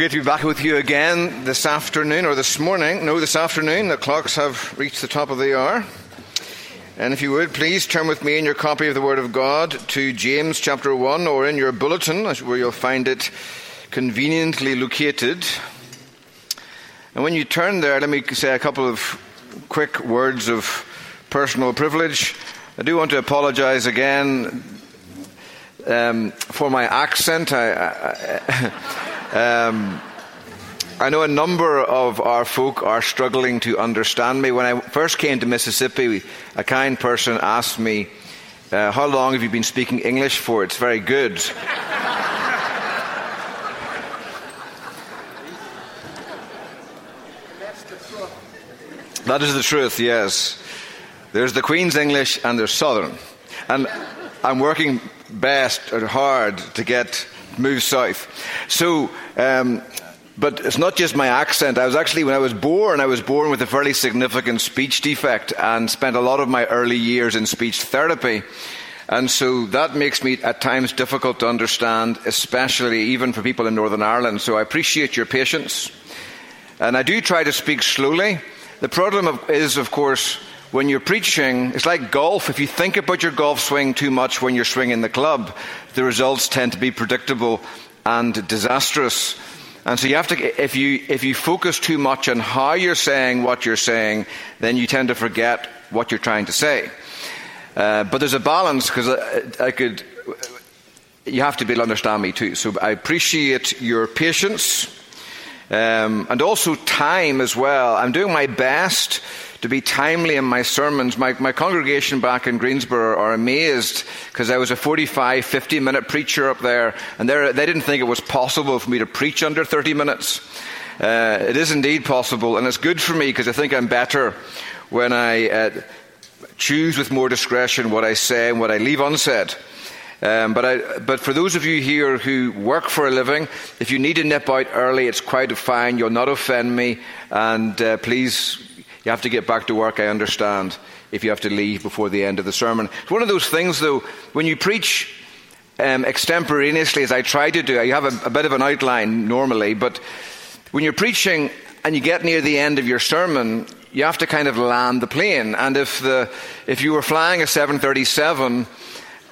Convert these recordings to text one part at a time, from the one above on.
great to be back with you again this afternoon, or this morning. No, this afternoon. The clocks have reached the top of the hour. And if you would, please turn with me in your copy of the Word of God to James chapter 1, or in your bulletin, where you'll find it conveniently located. And when you turn there, let me say a couple of quick words of personal privilege. I do want to apologize again um, for my accent. I, I, um, I, know a number of our folk are struggling to understand me. When I first came to Mississippi, a kind person asked me, uh, How long have you been speaking English for? It's very good. That is the truth, yes. There's the Queen's English and there's Southern. And I'm working best and hard to get move south. So, um, but it's not just my accent. I was actually, when I was born, I was born with a fairly significant speech defect and spent a lot of my early years in speech therapy. And so that makes me at times difficult to understand, especially even for people in Northern Ireland. So I appreciate your patience. And I do try to speak slowly the problem is, of course, when you're preaching, it's like golf. If you think about your golf swing too much when you're swinging the club, the results tend to be predictable and disastrous. And so you have to, if you, if you focus too much on how you're saying what you're saying, then you tend to forget what you're trying to say. Uh, but there's a balance because I, I, could, you have to be able to understand me too. So I appreciate your patience. Um, and also time as well. I'm doing my best to be timely in my sermons. My, my congregation back in Greensboro are amazed because I was a 45, 50 minute preacher up there, and they didn't think it was possible for me to preach under 30 minutes. Uh, it is indeed possible, and it's good for me because I think I'm better when I uh, choose with more discretion what I say and what I leave unsaid. Um, but, I, but for those of you here who work for a living, if you need to nip out early, it's quite fine. You'll not offend me. And uh, please, you have to get back to work, I understand, if you have to leave before the end of the sermon. It's one of those things, though, when you preach um, extemporaneously, as I try to do, you have a, a bit of an outline normally, but when you're preaching and you get near the end of your sermon, you have to kind of land the plane. And if, the, if you were flying a 737,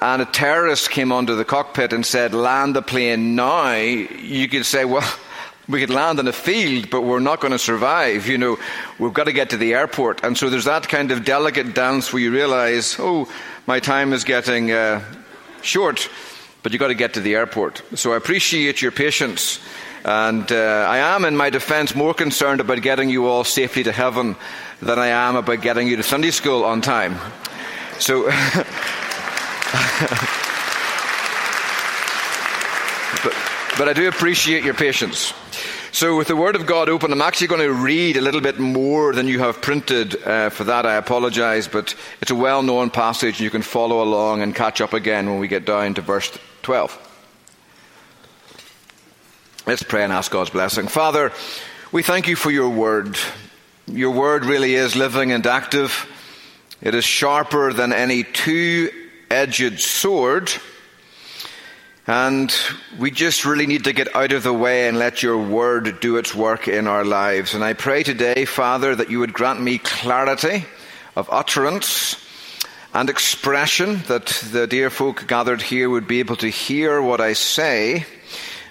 and a terrorist came onto the cockpit and said, Land the plane now, you could say, Well, we could land in a field, but we're not going to survive. You know, we've got to get to the airport. And so there's that kind of delicate dance where you realize, oh, my time is getting uh, short, but you've got to get to the airport. So I appreciate your patience. And uh, I am, in my defense, more concerned about getting you all safely to heaven than I am about getting you to Sunday school on time. So. but, but I do appreciate your patience. So, with the Word of God open, I'm actually going to read a little bit more than you have printed. Uh, for that, I apologize, but it's a well known passage, and you can follow along and catch up again when we get down to verse 12. Let's pray and ask God's blessing. Father, we thank you for your Word. Your Word really is living and active, it is sharper than any two edged sword. And we just really need to get out of the way and let your word do its work in our lives. And I pray today, Father, that you would grant me clarity of utterance and expression, that the dear folk gathered here would be able to hear what I say,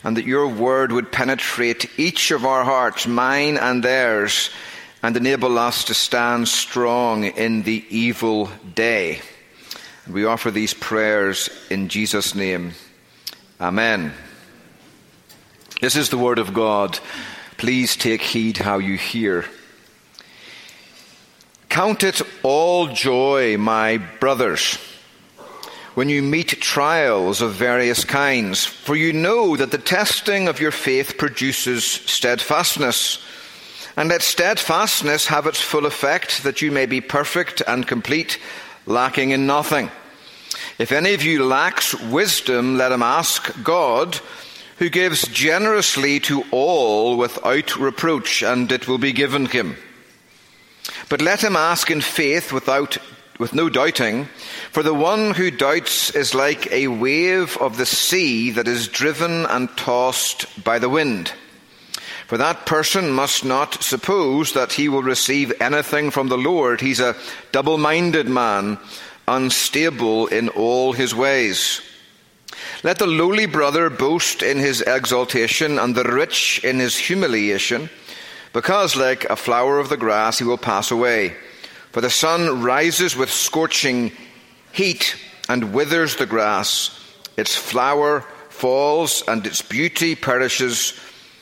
and that your word would penetrate each of our hearts, mine and theirs, and enable us to stand strong in the evil day. We offer these prayers in Jesus' name. Amen. This is the word of God. Please take heed how you hear. Count it all joy, my brothers, when you meet trials of various kinds, for you know that the testing of your faith produces steadfastness. And let steadfastness have its full effect, that you may be perfect and complete lacking in nothing. If any of you lacks wisdom, let him ask God, who gives generously to all without reproach, and it will be given him. But let him ask in faith without with no doubting, for the one who doubts is like a wave of the sea that is driven and tossed by the wind. For that person must not suppose that he will receive anything from the Lord. He's a double minded man, unstable in all his ways. Let the lowly brother boast in his exaltation, and the rich in his humiliation, because like a flower of the grass he will pass away. For the sun rises with scorching heat and withers the grass, its flower falls, and its beauty perishes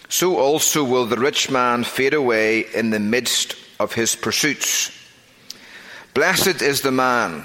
so also will the rich man fade away in the midst of his pursuits. Blessed is the man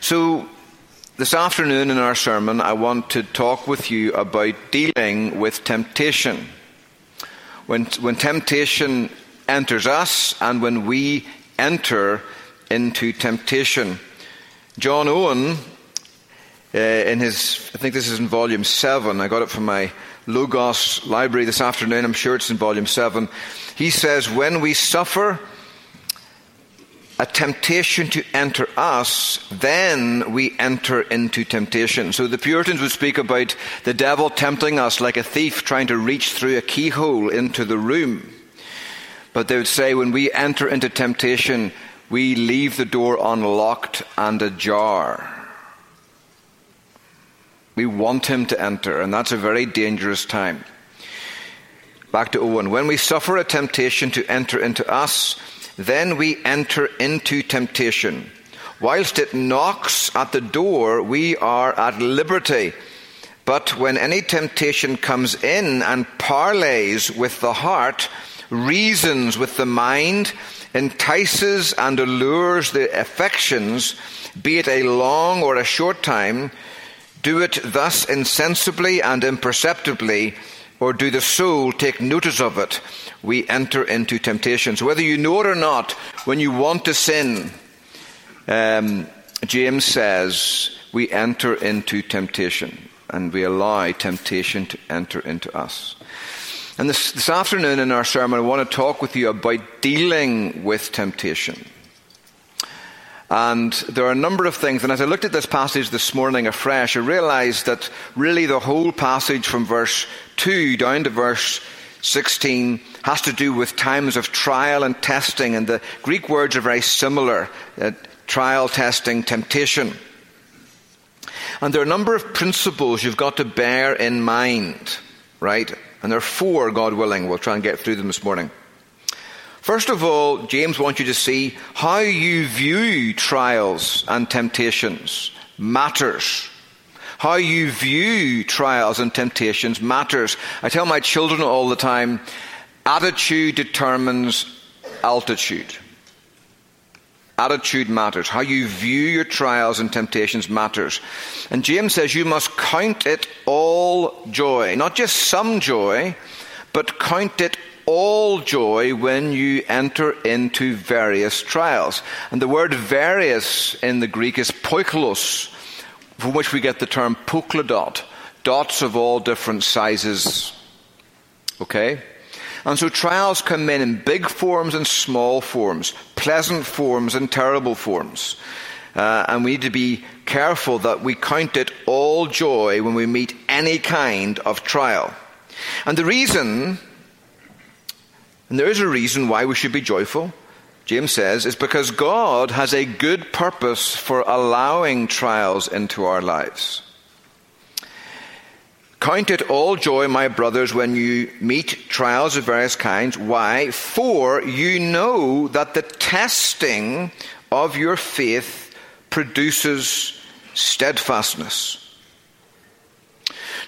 So, this afternoon in our sermon, I want to talk with you about dealing with temptation. When, when temptation enters us and when we enter into temptation. John Owen uh, in his, I think this is in volume 7. I got it from my Logos library this afternoon. I'm sure it's in volume 7. He says, When we suffer a temptation to enter us, then we enter into temptation. So the Puritans would speak about the devil tempting us like a thief trying to reach through a keyhole into the room. But they would say when we enter into temptation, we leave the door unlocked and ajar. We want him to enter, and that's a very dangerous time. Back to Owen. When we suffer a temptation to enter into us, then we enter into temptation. Whilst it knocks at the door, we are at liberty. But when any temptation comes in and parleys with the heart, reasons with the mind, entices and allures the affections, be it a long or a short time, do it thus insensibly and imperceptibly, or do the soul take notice of it? We enter into temptations. Whether you know it or not, when you want to sin, um, James says, we enter into temptation and we allow temptation to enter into us. And this, this afternoon in our sermon, I want to talk with you about dealing with temptation. And there are a number of things. And as I looked at this passage this morning afresh, I realized that really the whole passage from verse 2 down to verse 16 has to do with times of trial and testing. And the Greek words are very similar uh, trial, testing, temptation. And there are a number of principles you've got to bear in mind, right? And there are four, God willing. We'll try and get through them this morning. First of all, James wants you to see how you view trials and temptations matters. How you view trials and temptations matters. I tell my children all the time attitude determines altitude. Attitude matters. How you view your trials and temptations matters. And James says you must count it all joy. Not just some joy, but count it all joy when you enter into various trials. And the word various in the Greek is poikilos, from which we get the term polka dot, dots of all different sizes. Okay? And so trials come in in big forms and small forms, pleasant forms and terrible forms. Uh, and we need to be careful that we count it all joy when we meet any kind of trial. And the reason and there is a reason why we should be joyful. James says, is because God has a good purpose for allowing trials into our lives. Count it all joy, my brothers, when you meet trials of various kinds. Why? For you know that the testing of your faith produces steadfastness.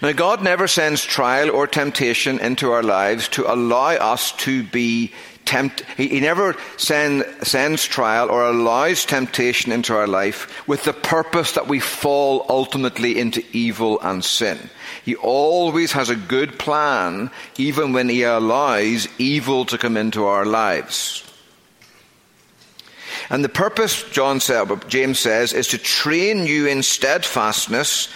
Now, God never sends trial or temptation into our lives to allow us to be tempted. He, he never send, sends trial or allows temptation into our life with the purpose that we fall ultimately into evil and sin. He always has a good plan, even when he allows evil to come into our lives. And the purpose, John said, James says, is to train you in steadfastness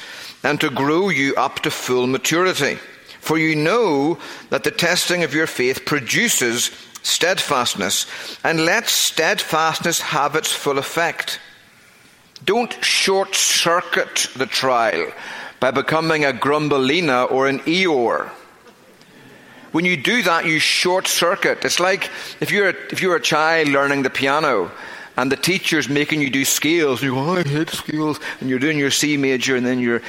and to grow you up to full maturity. For you know that the testing of your faith produces steadfastness, and let steadfastness have its full effect. Don't short circuit the trial by becoming a Grumbelina or an Eeyore. When you do that, you short circuit. It's like if you're, if you're a child learning the piano and the teacher's making you do scales, and you go, oh, I hate scales, and you're doing your C major and then your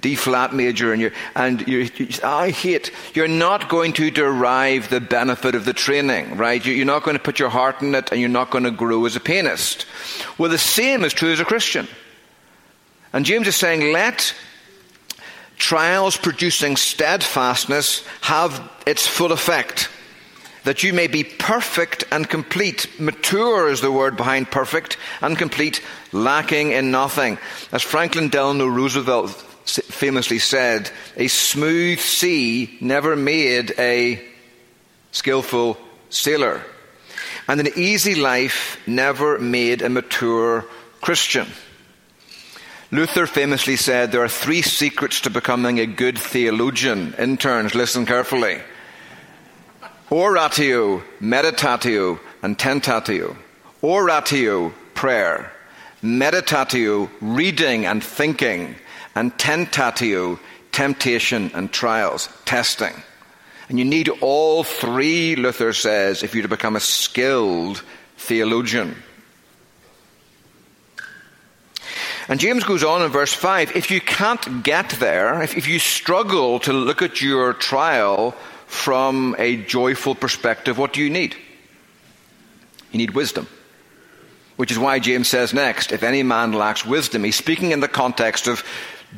D flat major, and you're, and you're, you, I hate. You're not going to derive the benefit of the training, right? You're not going to put your heart in it, and you're not going to grow as a pianist. Well, the same is true as a Christian. And James is saying, let trials producing steadfastness have its full effect that you may be perfect and complete. Mature is the word behind perfect and complete, lacking in nothing. As Franklin Delano Roosevelt famously said, a smooth sea never made a skillful sailor. And an easy life never made a mature Christian. Luther famously said there are three secrets to becoming a good theologian. Interns, listen carefully oratio, meditatio, and tentatio. Oratio, prayer. Meditatio, reading and thinking. And tentatio, temptation and trials, testing. And you need all three, Luther says, if you're to become a skilled theologian. And James goes on in verse 5 if you can't get there, if, if you struggle to look at your trial from a joyful perspective, what do you need? You need wisdom. Which is why James says next, if any man lacks wisdom, he's speaking in the context of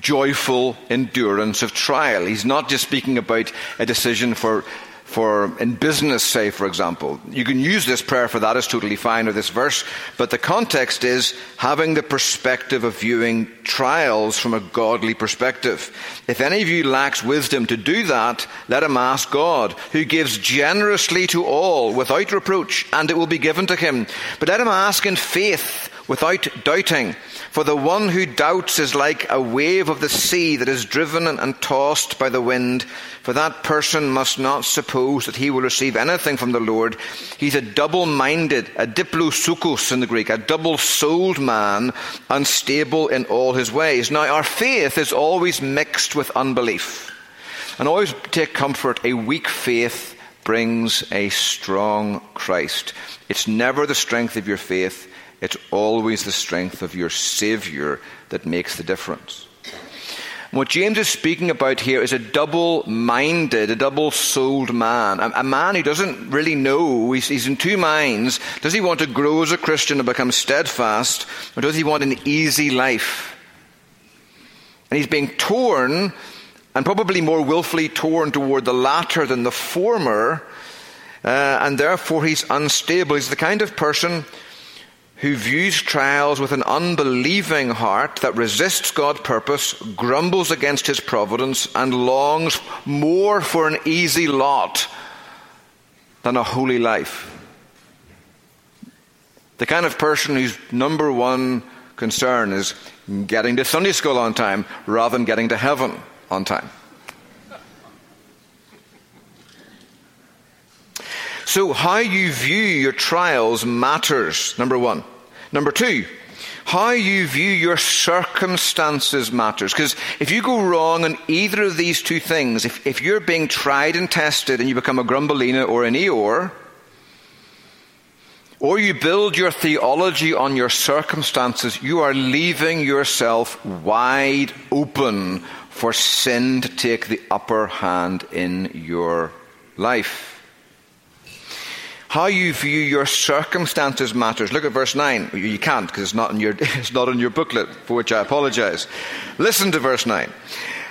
joyful endurance of trial. He's not just speaking about a decision for for in business, say, for example. You can use this prayer for that, is totally fine, or this verse, but the context is having the perspective of viewing trials from a godly perspective. If any of you lacks wisdom to do that, let him ask God, who gives generously to all without reproach, and it will be given to him. But let him ask in faith without doubting. For the one who doubts is like a wave of the sea that is driven and tossed by the wind. For that person must not suppose that he will receive anything from the Lord. He's a double minded, a diplosukos in the Greek, a double souled man, unstable in all his ways. Now, our faith is always mixed with unbelief. And always take comfort, a weak faith brings a strong Christ. It's never the strength of your faith it's always the strength of your Savior that makes the difference. What James is speaking about here is a double minded, a double souled man. A, a, man who doesn't really know, he's, he's, in two minds. Does he want to grow as a Christian and become steadfast, or does he want an easy life? And he's being torn, and probably more willfully torn toward the latter than the former, uh, and therefore he's unstable. He's the kind of person who views trials with an unbelieving heart that resists God's purpose, grumbles against his providence, and longs more for an easy lot than a holy life. The kind of person whose number one concern is getting to Sunday school on time rather than getting to heaven on time. So, how you view your trials matters, number one. Number two, how you view your circumstances matters. Because if you go wrong on either of these two things, if, if you're being tried and tested and you become a Grumbelina or an Eeyore, or you build your theology on your circumstances, you are leaving yourself wide open for sin to take the upper hand in your life. How you view your circumstances matters. Look at verse 9. You can't because it's, not in your, it's not in your booklet, for which I apologize. Listen to verse 9.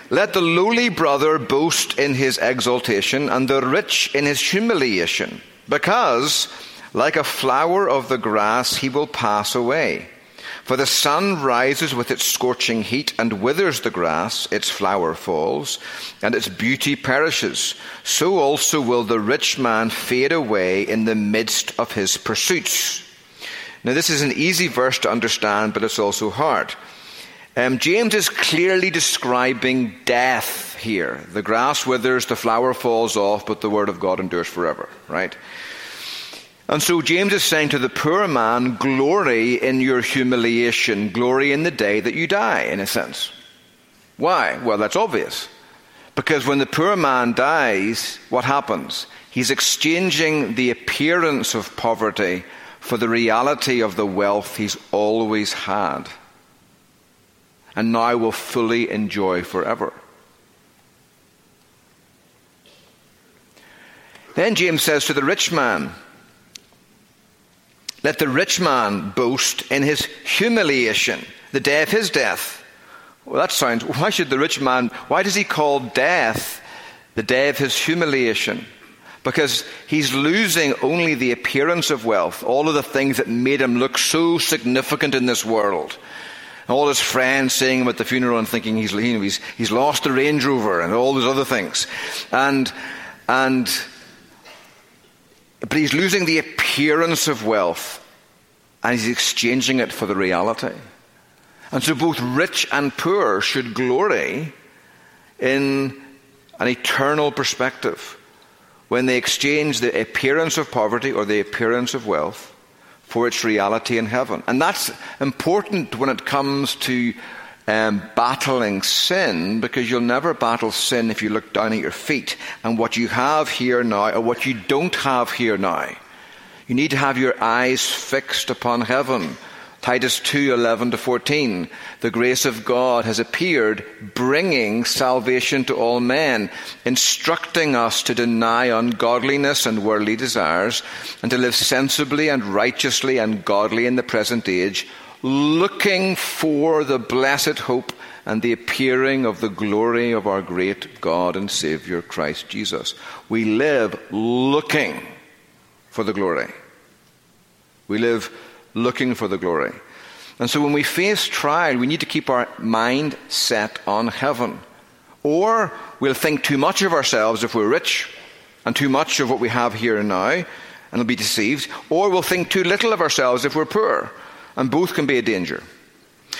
Let the lowly brother boast in his exaltation, and the rich in his humiliation, because, like a flower of the grass, he will pass away. For the sun rises with its scorching heat and withers the grass, its flower falls, and its beauty perishes. So also will the rich man fade away in the midst of his pursuits. Now, this is an easy verse to understand, but it's also hard. Um, James is clearly describing death here. The grass withers, the flower falls off, but the word of God endures forever, right? And so James is saying to the poor man, glory in your humiliation, glory in the day that you die, in a sense. Why? Well, that's obvious. Because when the poor man dies, what happens? He's exchanging the appearance of poverty for the reality of the wealth he's always had and now will fully enjoy forever. Then James says to the rich man, let the rich man boast in his humiliation, the day of his death. Well, that sounds, why should the rich man, why does he call death the day of his humiliation? Because he's losing only the appearance of wealth, all of the things that made him look so significant in this world. All his friends saying him at the funeral and thinking he's, he's, he's lost the Range Rover and all those other things. And, and but he's losing the appearance of wealth and he's exchanging it for the reality. And so both rich and poor should glory in an eternal perspective when they exchange the appearance of poverty or the appearance of wealth for its reality in heaven. And that's important when it comes to um, battling sin because you'll never battle sin if you look down at your feet and what you have here now or what you don't have here now. You need to have your eyes fixed upon heaven. Titus 2 11 to 14. The grace of God has appeared, bringing salvation to all men, instructing us to deny ungodliness and worldly desires, and to live sensibly and righteously and godly in the present age looking for the blessed hope and the appearing of the glory of our great God and Savior Christ Jesus. We live looking for the glory. We live looking for the glory. And so when we face trial, we need to keep our mind set on heaven. Or we'll think too much of ourselves if we're rich and too much of what we have here and now and we'll be deceived. Or we'll think too little of ourselves if we're poor and both can be a danger.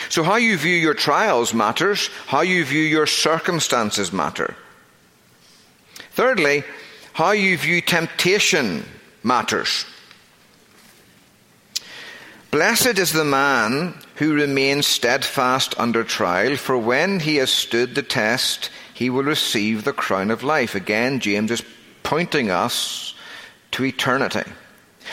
So, how you view your trials matters, how you view your circumstances matter. Thirdly, how you view temptation matters. Blessed is the man who remains steadfast under trial, for when he has stood the test, he will receive the crown of life. Again, James is pointing us to eternity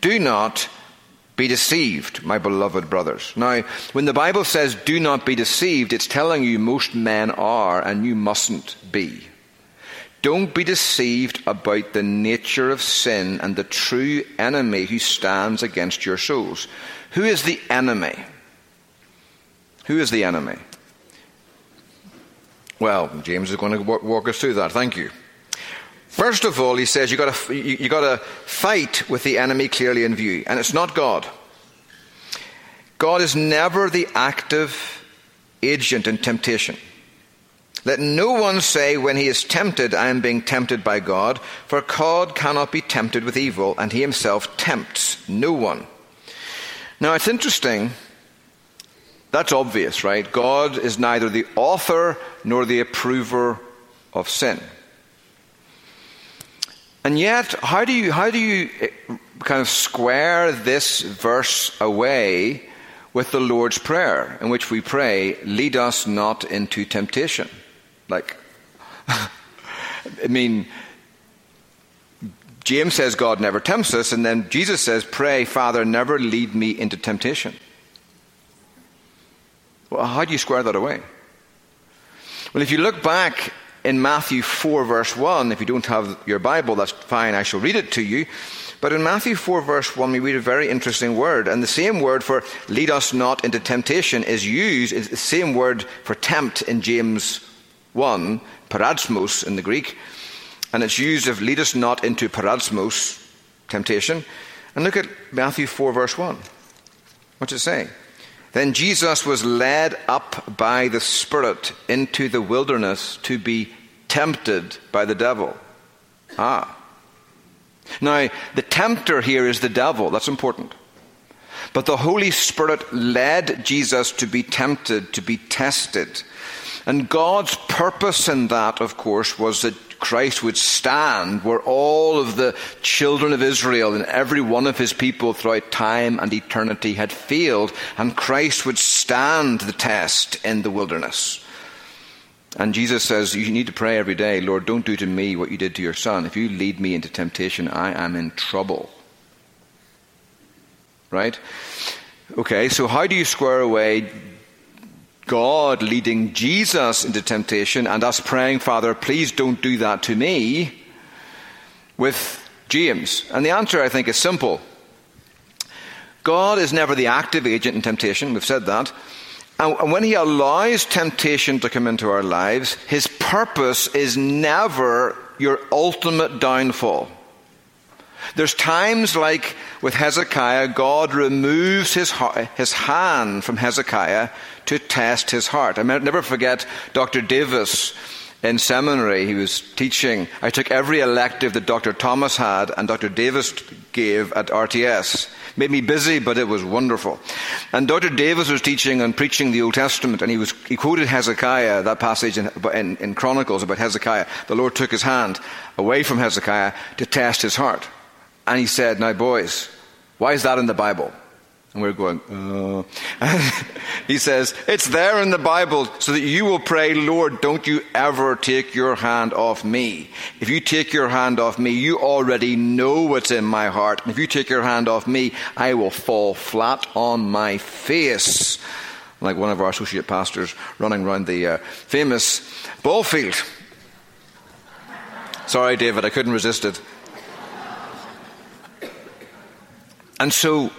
Do not be deceived, my beloved brothers. Now, when the Bible says do not be deceived, it's telling you most men are and you mustn't be. Don't be deceived about the nature of sin and the true enemy who stands against your souls. Who is the enemy? Who is the enemy? Well, James is going to walk us through that. Thank you. First of all, he says you've got to, you, got to fight with the enemy clearly in view, and it's not God. God is never the active agent in temptation. Let no one say when he is tempted, I am being tempted by God, for God cannot be tempted with evil, and he himself tempts no one. Now it's interesting. That's obvious, right? God is neither the author nor the approver of sin. And yet, how do you, how do you eh, kind of square this verse away with the Lord's Prayer, in which we pray, Lead us not into temptation? Like, I mean, James says God never tempts us, and then Jesus says, Pray, Father, never lead me into temptation. Well, how do you square that away? Well, if you look back in Matthew 4, verse 1, if you don't have your Bible, that's fine, I shall read it to you. But in Matthew 4, verse 1, we read a very interesting word. And the same word for lead us not into temptation is used, it's the same word for tempt in James 1, peirasmos in the Greek. And it's used of lead us not into peirasmos, temptation. And look at Matthew 4, verse 1. What's it say? Then Jesus was led up by the Spirit into the wilderness to be tempted by the devil. Ah. Now, the tempter here is the devil. That's important. But the Holy Spirit led Jesus to be tempted, to be tested. And God's purpose in that, of course, was that Christ would stand where all of the children of Israel and every one of his people throughout time and eternity had failed, and Christ would stand the test in the wilderness. And Jesus says, You need to pray every day, Lord, don't do to me what you did to your son. If you lead me into temptation, I am in trouble. Right? Okay, so how do you square away God leading Jesus into temptation and us praying, Father, please don't do that to me, with James? And the answer, I think, is simple. God is never the active agent in temptation, we've said that. And when He allows temptation to come into our lives, His purpose is never your ultimate downfall. There's times like with Hezekiah, God removes his, his hand from Hezekiah to test his heart. I never forget Dr. Davis in seminary. He was teaching. I took every elective that Dr. Thomas had and Dr. Davis gave at RTS. Made me busy, but it was wonderful. And Dr. Davis was teaching and preaching the Old Testament, and he, was, he quoted Hezekiah, that passage in, in, in Chronicles about Hezekiah. The Lord took his hand away from Hezekiah to test his heart. And he said, Now, boys, why is that in the Bible? And we're going, uh. he says, It's there in the Bible so that you will pray, Lord, don't you ever take your hand off me. If you take your hand off me, you already know what's in my heart. And if you take your hand off me, I will fall flat on my face. Like one of our associate pastors running around the uh, famous ball field. Sorry, David, I couldn't resist it. And so,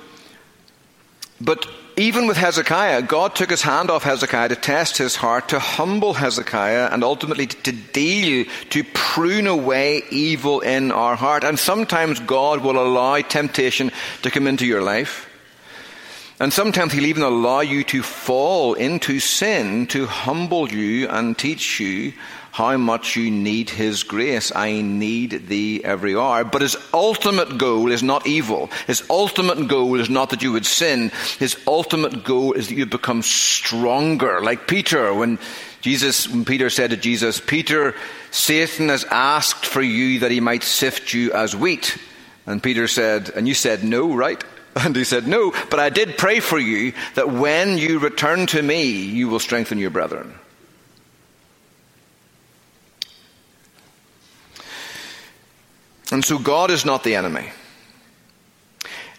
but even with Hezekiah, God took his hand off Hezekiah to test his heart, to humble Hezekiah, and ultimately to deal, to prune away evil in our heart. And sometimes God will allow temptation to come into your life. And sometimes He'll even allow you to fall into sin to humble you and teach you how much you need His grace. I need Thee every hour. But His ultimate goal is not evil. His ultimate goal is not that you would sin. His ultimate goal is that you become stronger. Like Peter, when Jesus, when Peter said to Jesus, Peter, Satan has asked for you that he might sift you as wheat. And Peter said, and you said no, right? And he said, No, but I did pray for you that when you return to me, you will strengthen your brethren. And so God is not the enemy.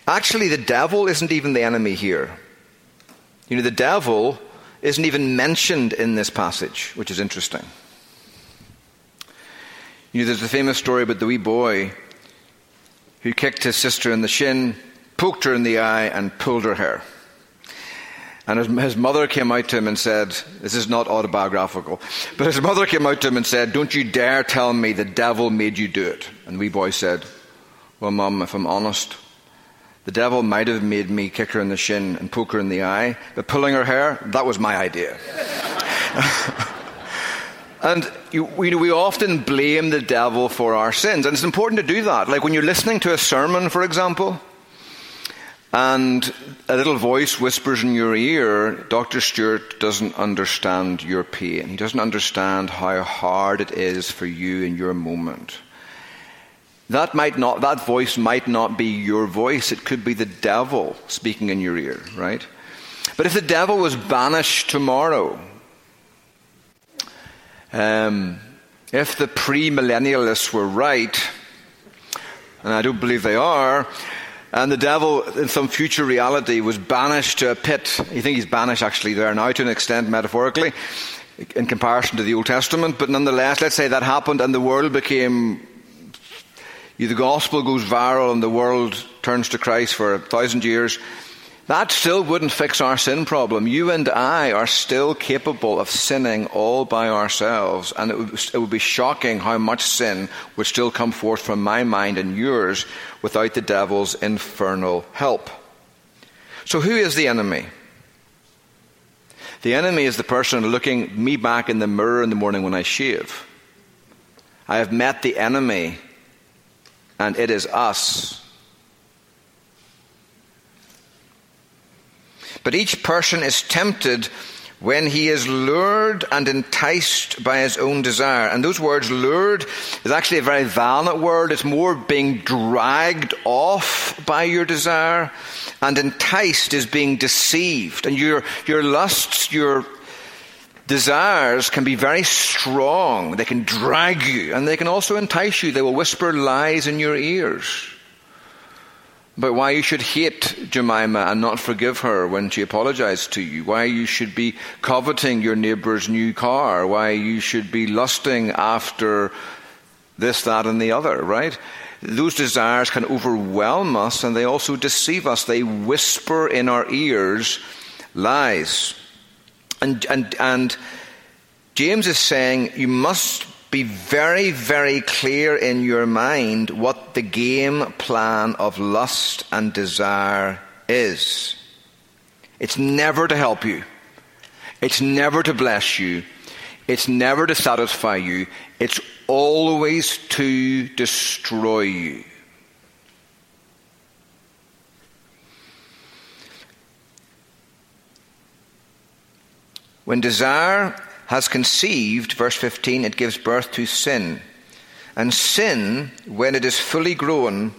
Actually, the devil isn't even the enemy here. You know, the devil isn't even mentioned in this passage, which is interesting. You know, there's a famous story about the wee boy who kicked his sister in the shin, poked her in the eye, and pulled her hair. And his, his, mother came out to him and said, This is not autobiographical, but his mother came out to him and said, Don't you dare tell me the devil made you do it. And the wee boy said, Well, Mum, if I'm honest, the devil might have made me kick her in the shin and poke her in the eye, but pulling her hair, that was my idea. and you, we, we often blame the devil for our sins, and it's important to do that. Like when you're listening to a sermon, for example, and a little voice whispers in your ear, Dr. Stewart doesn't understand your pain. He doesn't understand how hard it is for you in your moment. That might not, that voice might not be your voice. It could be the devil speaking in your ear, right? But if the devil was banished tomorrow, um, if the premillennialists were right, and I don't believe they are, and the devil, in some future reality, was banished to a pit. You think he's banished actually there now to an extent, metaphorically, in comparison to the Old Testament. But nonetheless, let's say that happened and the world became. The gospel goes viral and the world turns to Christ for a thousand years. That still wouldn't fix our sin problem. You and I are still capable of sinning all by ourselves, and it would, it would, be shocking how much sin would still come forth from my mind and yours without the devil's infernal help. So, who is the enemy? The enemy is the person looking me back in the mirror in the morning when I shave. I have met the enemy, and it is us. But each person is tempted when he is lured and enticed by his own desire. And those words, lured, is actually a very violent word. It's more being dragged off by your desire. And enticed is being deceived. And your, your lusts, your desires can be very strong. They can drag you and they can also entice you. They will whisper lies in your ears about why you should hate Jemima and not forgive her when she apologized to you, why you should be coveting your neighbor's new car, why you should be lusting after this, that, and the other, right? Those desires can overwhelm us and they also deceive us. They whisper in our ears lies. And, and, and James is saying you must be very, very clear in your mind what the game plan of lust and desire is. It's never to help you. It's never to bless you. It's never to satisfy you. It's always to destroy you. When desire has conceived, verse 15, it gives birth to sin. And sin, when it is fully grown,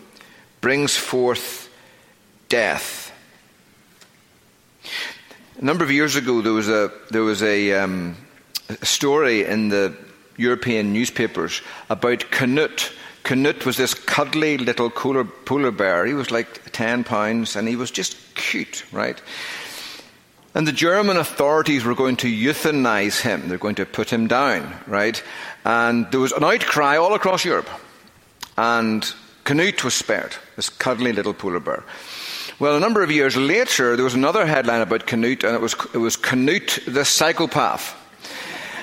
brings forth death. A number of years ago, there was a, there was a, um, a story in the European newspapers about Canute. Canute was this cuddly little polar, polar bear. He was like 10 pounds and he was just cute, right? And the German authorities were going to euthanize him. They're going to put him down, right? And there was an outcry all across Europe. And Canute was spared, this cuddly little polar bear. Well, a number of years later, there was another headline about Canute, and it was, it was Canute the psychopath.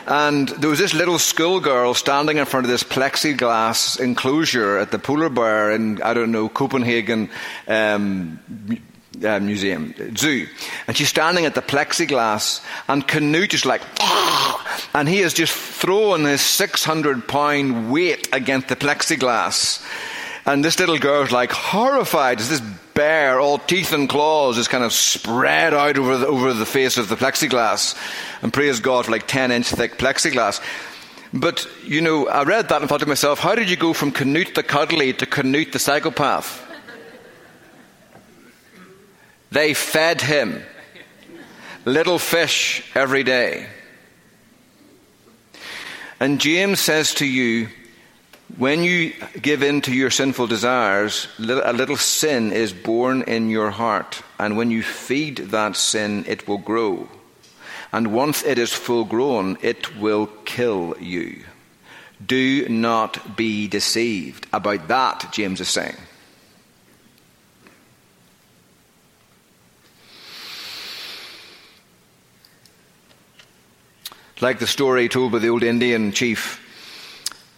And there was this little schoolgirl standing in front of this plexiglass enclosure at the polar bear in, I don't know, Copenhagen um, uh, museum, zoo. And she's standing at the plexiglass, and Canute is like, and he is just throwing his 600 pound weight against the plexiglass. And this little girl's like horrified as this bear, all teeth and claws, is kind of spread out over the, over the face of the plexiglass. And praise God for like 10 inch thick plexiglass. But, you know, I read that and thought to myself, how did you go from Canute the cuddly to Canute the psychopath? They fed him little fish every day. And James says to you, when you give in to your sinful desires, a little sin is born in your heart. And when you feed that sin, it will grow. And once it is full grown, it will kill you. Do not be deceived. About that, James is saying. Like the story told by the old Indian chief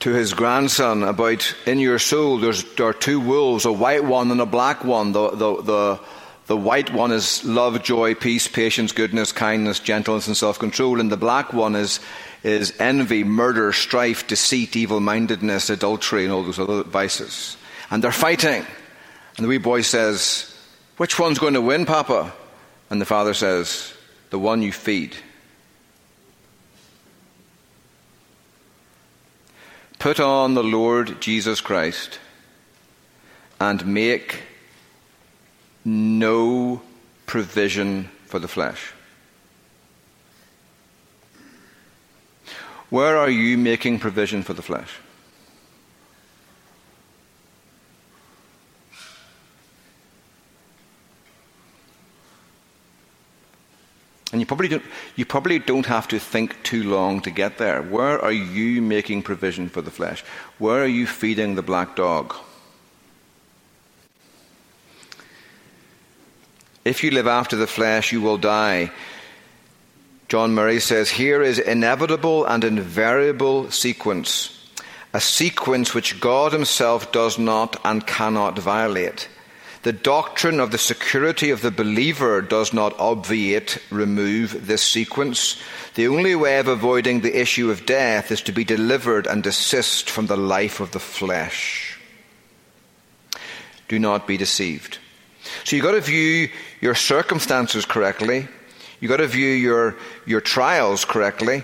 to his grandson about in your soul there are two wolves, a white one and a black one. The, the, the, the white one is love, joy, peace, patience, goodness, kindness, gentleness, and self control. And the black one is, is envy, murder, strife, deceit, evil mindedness, adultery, and all those other vices. And they're fighting. And the wee boy says, Which one's going to win, Papa? And the father says, The one you feed. Put on the Lord Jesus Christ and make no provision for the flesh. Where are you making provision for the flesh? And you probably, don't, you probably don't have to think too long to get there. Where are you making provision for the flesh? Where are you feeding the black dog? If you live after the flesh, you will die. John Murray says, Here is inevitable and invariable sequence, a sequence which God Himself does not and cannot violate. The doctrine of the security of the believer does not obviate, remove this sequence. The only way of avoiding the issue of death is to be delivered and desist from the life of the flesh. Do not be deceived. So you've got to view your circumstances correctly. You've got to view your, your trials correctly.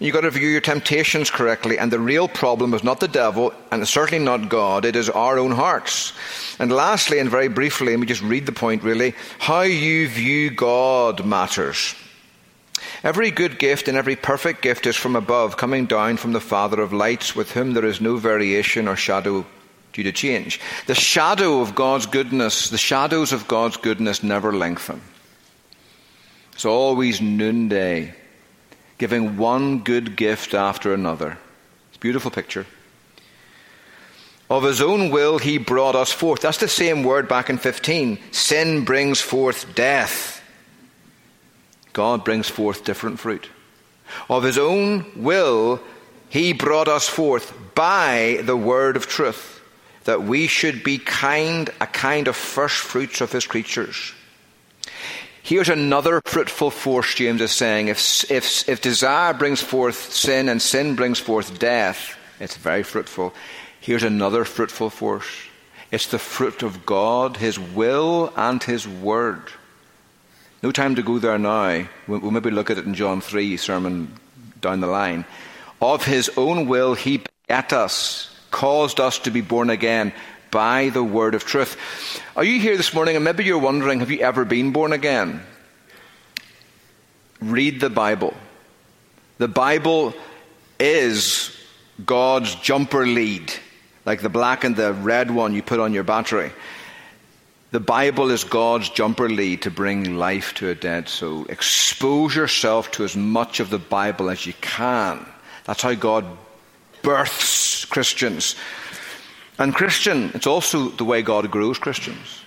You've got to view your temptations correctly. And the real problem is not the devil, and certainly not God, it is our own hearts. And lastly, and very briefly, let me just read the point really how you view God matters. Every good gift and every perfect gift is from above, coming down from the Father of lights, with whom there is no variation or shadow due to change. The shadow of God's goodness, the shadows of God's goodness never lengthen. It's always noonday giving one good gift after another. It's a beautiful picture. Of his own will, he brought us forth. That's the same word back in 15. Sin brings forth death. God brings forth different fruit. Of his own will, he brought us forth by the word of truth, that we should be kind, a kind of first fruits of his creatures. Here's another fruitful force, James is saying. If, if, if desire brings forth sin and sin brings forth death, it's very fruitful. Here's another fruitful force. It's the fruit of God, His will, and His word. No time to go there now. We'll, maybe look at it in John 3 sermon down the line. Of His own will, He begat us, caused us to be born again by the word of truth. Are you here this morning and maybe you're wondering, have you ever been born again? Read the Bible. The Bible is God's jumper lead, like the black and the red one you put on your battery. The Bible is God's jumper lead to bring life to a dead soul. Expose yourself to as much of the Bible as you can. That's how God births Christians. And Christian, it's also the way God grows Christians.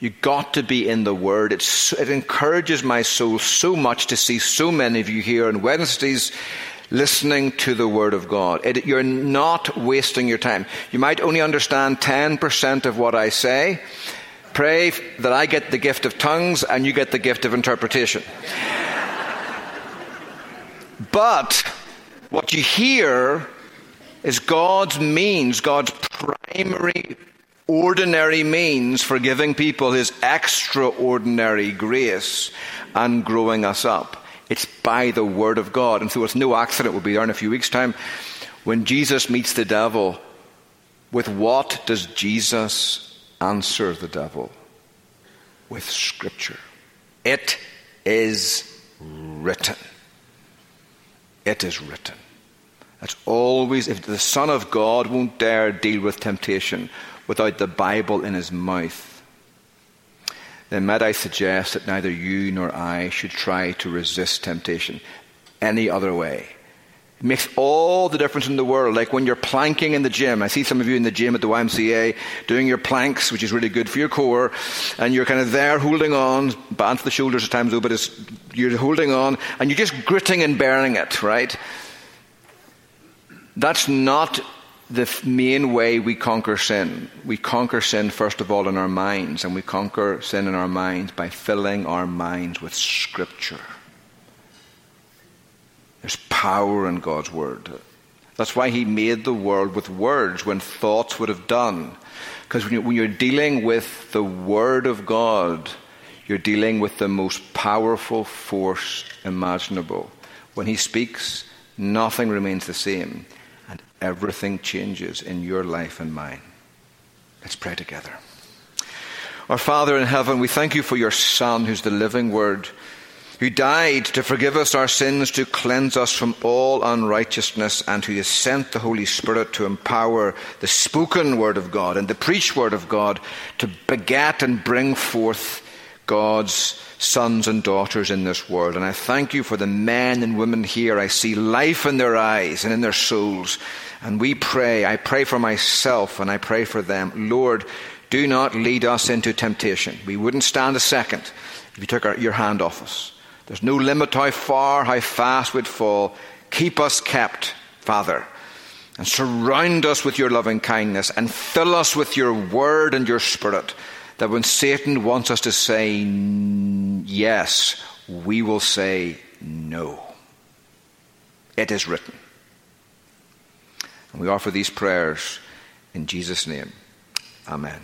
You've got to be in the Word. It's, it encourages my soul so much to see so many of you here on Wednesdays listening to the Word of God. It, you're not wasting your time. You might only understand 10% of what I say. Pray that I get the gift of tongues and you get the gift of interpretation. but what you hear is God's means, God's primary, ordinary means for giving people His extraordinary grace and growing us up. It's by the Word of God. And so it's no accident, we'll be there in a few weeks' time. When Jesus meets the devil, with what does Jesus answer the devil? With Scripture. It is written. It is written. That's always, if the Son of God won't dare deal with temptation without the Bible in his mouth, then might I suggest that neither you nor I should try to resist temptation any other way. It makes all the difference in the world. Like when you're planking in the gym. I see some of you in the gym at the YMCA doing your planks, which is really good for your core, and you're kind of there holding on, band to the shoulders at times though, but you're holding on, and you're just gritting and bearing it, right? That's not the main way we conquer sin. We conquer sin, first of all, in our minds, and we conquer sin in our minds by filling our minds with Scripture. There's power in God's Word. That's why He made the world with words when thoughts would have done. Because when you're dealing with the Word of God, you're dealing with the most powerful force imaginable. When He speaks, nothing remains the same, and everything changes in your life and mine. Let's pray together. Our Father in heaven, we thank you for your Son, who's the living Word who died to forgive us our sins, to cleanse us from all unrighteousness, and who has sent the Holy Spirit to empower the spoken word of God and the preached word of God to beget and bring forth God's sons and daughters in this world. And I thank you for the men and women here. I see life in their eyes and in their souls. And we pray, I pray for myself and I pray for them. Lord, do not lead us into temptation. We wouldn't stand a second if you took our, your hand off us. There's no limit how far, how fast we'd fall. Keep us kept, Father, and surround us with your loving kindness and fill us with your word and your spirit. That when Satan wants us to say yes, we will say no. It is written. And we offer these prayers in Jesus' name. Amen.